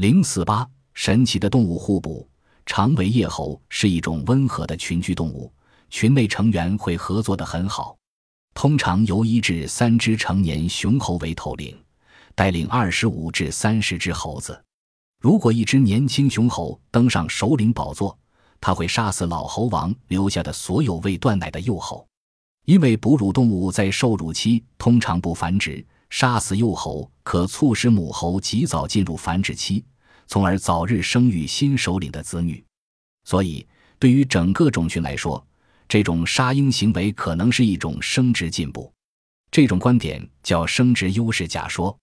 零四八，神奇的动物互补。长尾叶猴是一种温和的群居动物，群内成员会合作的很好。通常由一至三只成年雄猴为头领，带领二十五至三十只猴子。如果一只年轻雄猴登上首领宝座，他会杀死老猴王留下的所有未断奶的幼猴。因为哺乳动物在受乳期通常不繁殖，杀死幼猴可促使母猴及早进入繁殖期，从而早日生育新首领的子女。所以，对于整个种群来说，这种杀婴行为可能是一种生殖进步。这种观点叫生殖优势假说。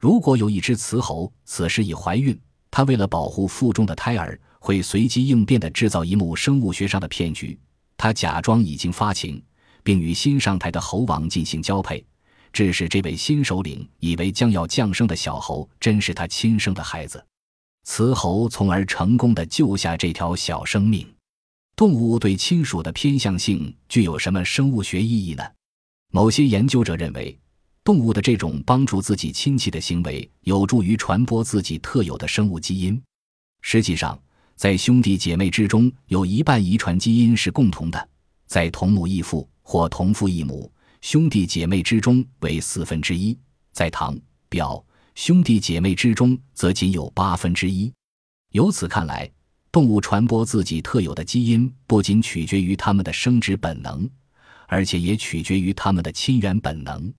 如果有一只雌猴此时已怀孕，它为了保护腹中的胎儿，会随机应变地制造一幕生物学上的骗局。它假装已经发情。并与新上台的猴王进行交配，致使这位新首领以为将要降生的小猴真是他亲生的孩子，雌猴从而成功的救下这条小生命。动物对亲属的偏向性具有什么生物学意义呢？某些研究者认为，动物的这种帮助自己亲戚的行为有助于传播自己特有的生物基因。实际上，在兄弟姐妹之中，有一半遗传基因是共同的，在同母异父。或同父异母兄弟姐妹之中为四分之一，在堂表兄弟姐妹之中则仅有八分之一。由此看来，动物传播自己特有的基因不仅取决于它们的生殖本能，而且也取决于它们的亲缘本能。